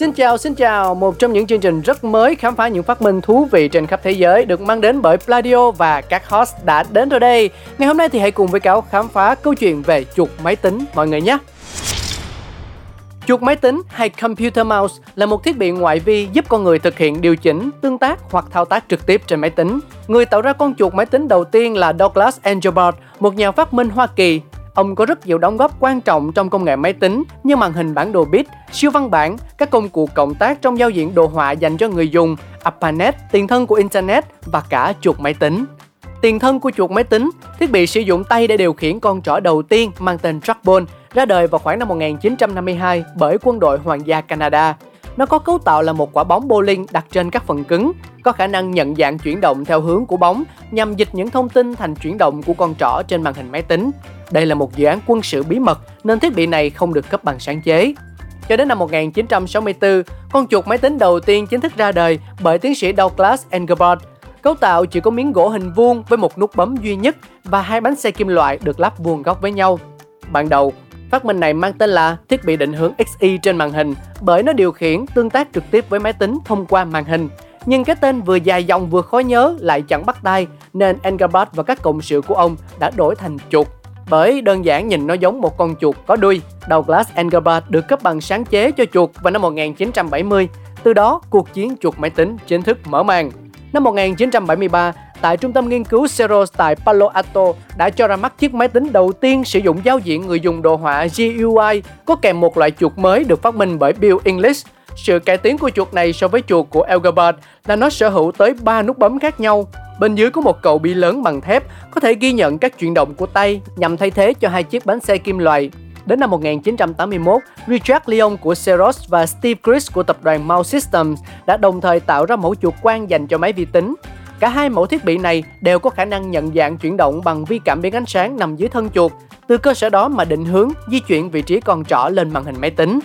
Xin chào, xin chào. Một trong những chương trình rất mới khám phá những phát minh thú vị trên khắp thế giới được mang đến bởi Pladio và các host đã đến rồi đây. Ngày hôm nay thì hãy cùng với cáo khám phá câu chuyện về chuột máy tính mọi người nhé. Chuột máy tính hay computer mouse là một thiết bị ngoại vi giúp con người thực hiện điều chỉnh, tương tác hoặc thao tác trực tiếp trên máy tính. Người tạo ra con chuột máy tính đầu tiên là Douglas Engelbart, một nhà phát minh Hoa Kỳ. Ông có rất nhiều đóng góp quan trọng trong công nghệ máy tính như màn hình bản đồ bit, siêu văn bản, các công cụ cộng tác trong giao diện đồ họa dành cho người dùng, ARPANET, tiền thân của Internet và cả chuột máy tính. Tiền thân của chuột máy tính, thiết bị sử dụng tay để điều khiển con trỏ đầu tiên mang tên trackball ra đời vào khoảng năm 1952 bởi quân đội Hoàng gia Canada. Nó có cấu tạo là một quả bóng bowling đặt trên các phần cứng, có khả năng nhận dạng chuyển động theo hướng của bóng nhằm dịch những thông tin thành chuyển động của con trỏ trên màn hình máy tính. Đây là một dự án quân sự bí mật nên thiết bị này không được cấp bằng sáng chế. Cho đến năm 1964, con chuột máy tính đầu tiên chính thức ra đời bởi tiến sĩ Douglas Engelbart. Cấu tạo chỉ có miếng gỗ hình vuông với một nút bấm duy nhất và hai bánh xe kim loại được lắp vuông góc với nhau. Ban đầu, Phát minh này mang tên là thiết bị định hướng XY trên màn hình bởi nó điều khiển tương tác trực tiếp với máy tính thông qua màn hình. Nhưng cái tên vừa dài dòng vừa khó nhớ lại chẳng bắt tay nên Engelbart và các cộng sự của ông đã đổi thành chuột. Bởi đơn giản nhìn nó giống một con chuột có đuôi, Douglas Engelbart được cấp bằng sáng chế cho chuột vào năm 1970. Từ đó, cuộc chiến chuột máy tính chính thức mở màn. Năm 1973, tại trung tâm nghiên cứu Ceros tại Palo Alto đã cho ra mắt chiếc máy tính đầu tiên sử dụng giao diện người dùng đồ họa GUI có kèm một loại chuột mới được phát minh bởi Bill English. Sự cải tiến của chuột này so với chuột của Engelbart là nó sở hữu tới 3 nút bấm khác nhau. Bên dưới có một cầu bi lớn bằng thép có thể ghi nhận các chuyển động của tay nhằm thay thế cho hai chiếc bánh xe kim loại. Đến năm 1981, Richard Lyon của Xerox và Steve Chris của tập đoàn Mouse Systems đã đồng thời tạo ra mẫu chuột quang dành cho máy vi tính. Cả hai mẫu thiết bị này đều có khả năng nhận dạng chuyển động bằng vi cảm biến ánh sáng nằm dưới thân chuột. Từ cơ sở đó mà định hướng, di chuyển vị trí con trỏ lên màn hình máy tính.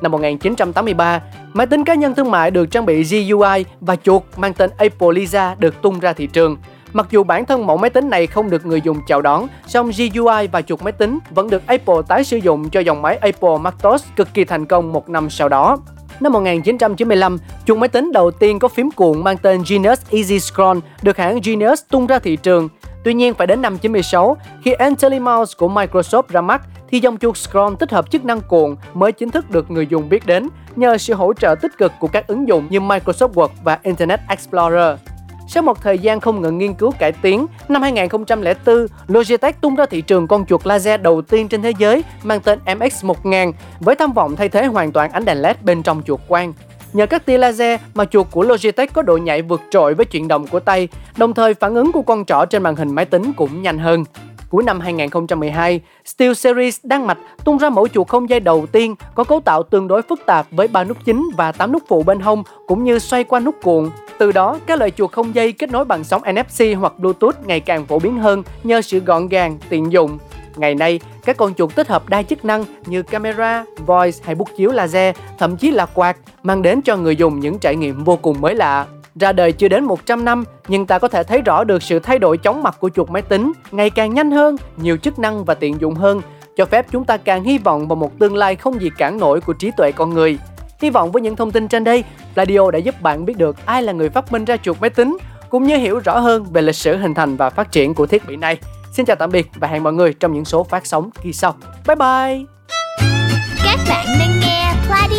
Năm 1983, máy tính cá nhân thương mại được trang bị GUI và chuột mang tên Apple Lisa được tung ra thị trường. Mặc dù bản thân mẫu máy tính này không được người dùng chào đón, song GUI và chuột máy tính vẫn được Apple tái sử dụng cho dòng máy Apple Macintosh cực kỳ thành công một năm sau đó. Năm 1995, chuột máy tính đầu tiên có phím cuộn mang tên Genius Easy Scroll được hãng Genius tung ra thị trường. Tuy nhiên phải đến năm 96, khi IntelliMouse của Microsoft ra mắt, thì dòng chuột Scroll tích hợp chức năng cuộn mới chính thức được người dùng biết đến nhờ sự hỗ trợ tích cực của các ứng dụng như Microsoft Word và Internet Explorer. Sau một thời gian không ngừng nghiên cứu cải tiến, năm 2004, Logitech tung ra thị trường con chuột laser đầu tiên trên thế giới mang tên MX1000 với tham vọng thay thế hoàn toàn ánh đèn LED bên trong chuột quang. Nhờ các tia laser mà chuột của Logitech có độ nhạy vượt trội với chuyển động của tay, đồng thời phản ứng của con trỏ trên màn hình máy tính cũng nhanh hơn. Cuối năm 2012, SteelSeries Đan Mạch tung ra mẫu chuột không dây đầu tiên có cấu tạo tương đối phức tạp với 3 nút chính và 8 nút phụ bên hông cũng như xoay qua nút cuộn. Từ đó, các loại chuột không dây kết nối bằng sóng NFC hoặc Bluetooth ngày càng phổ biến hơn nhờ sự gọn gàng, tiện dụng. Ngày nay, các con chuột tích hợp đa chức năng như camera, voice hay bút chiếu laser, thậm chí là quạt, mang đến cho người dùng những trải nghiệm vô cùng mới lạ. Ra đời chưa đến 100 năm, nhưng ta có thể thấy rõ được sự thay đổi chóng mặt của chuột máy tính, ngày càng nhanh hơn, nhiều chức năng và tiện dụng hơn, cho phép chúng ta càng hy vọng vào một tương lai không gì cản nổi của trí tuệ con người. Hy vọng với những thông tin trên đây, Pladio đã giúp bạn biết được ai là người phát minh ra chuột máy tính, cũng như hiểu rõ hơn về lịch sử hình thành và phát triển của thiết bị này. Xin chào tạm biệt và hẹn mọi người trong những số phát sóng kỳ sau. Bye bye! Các bạn đang nghe Pladio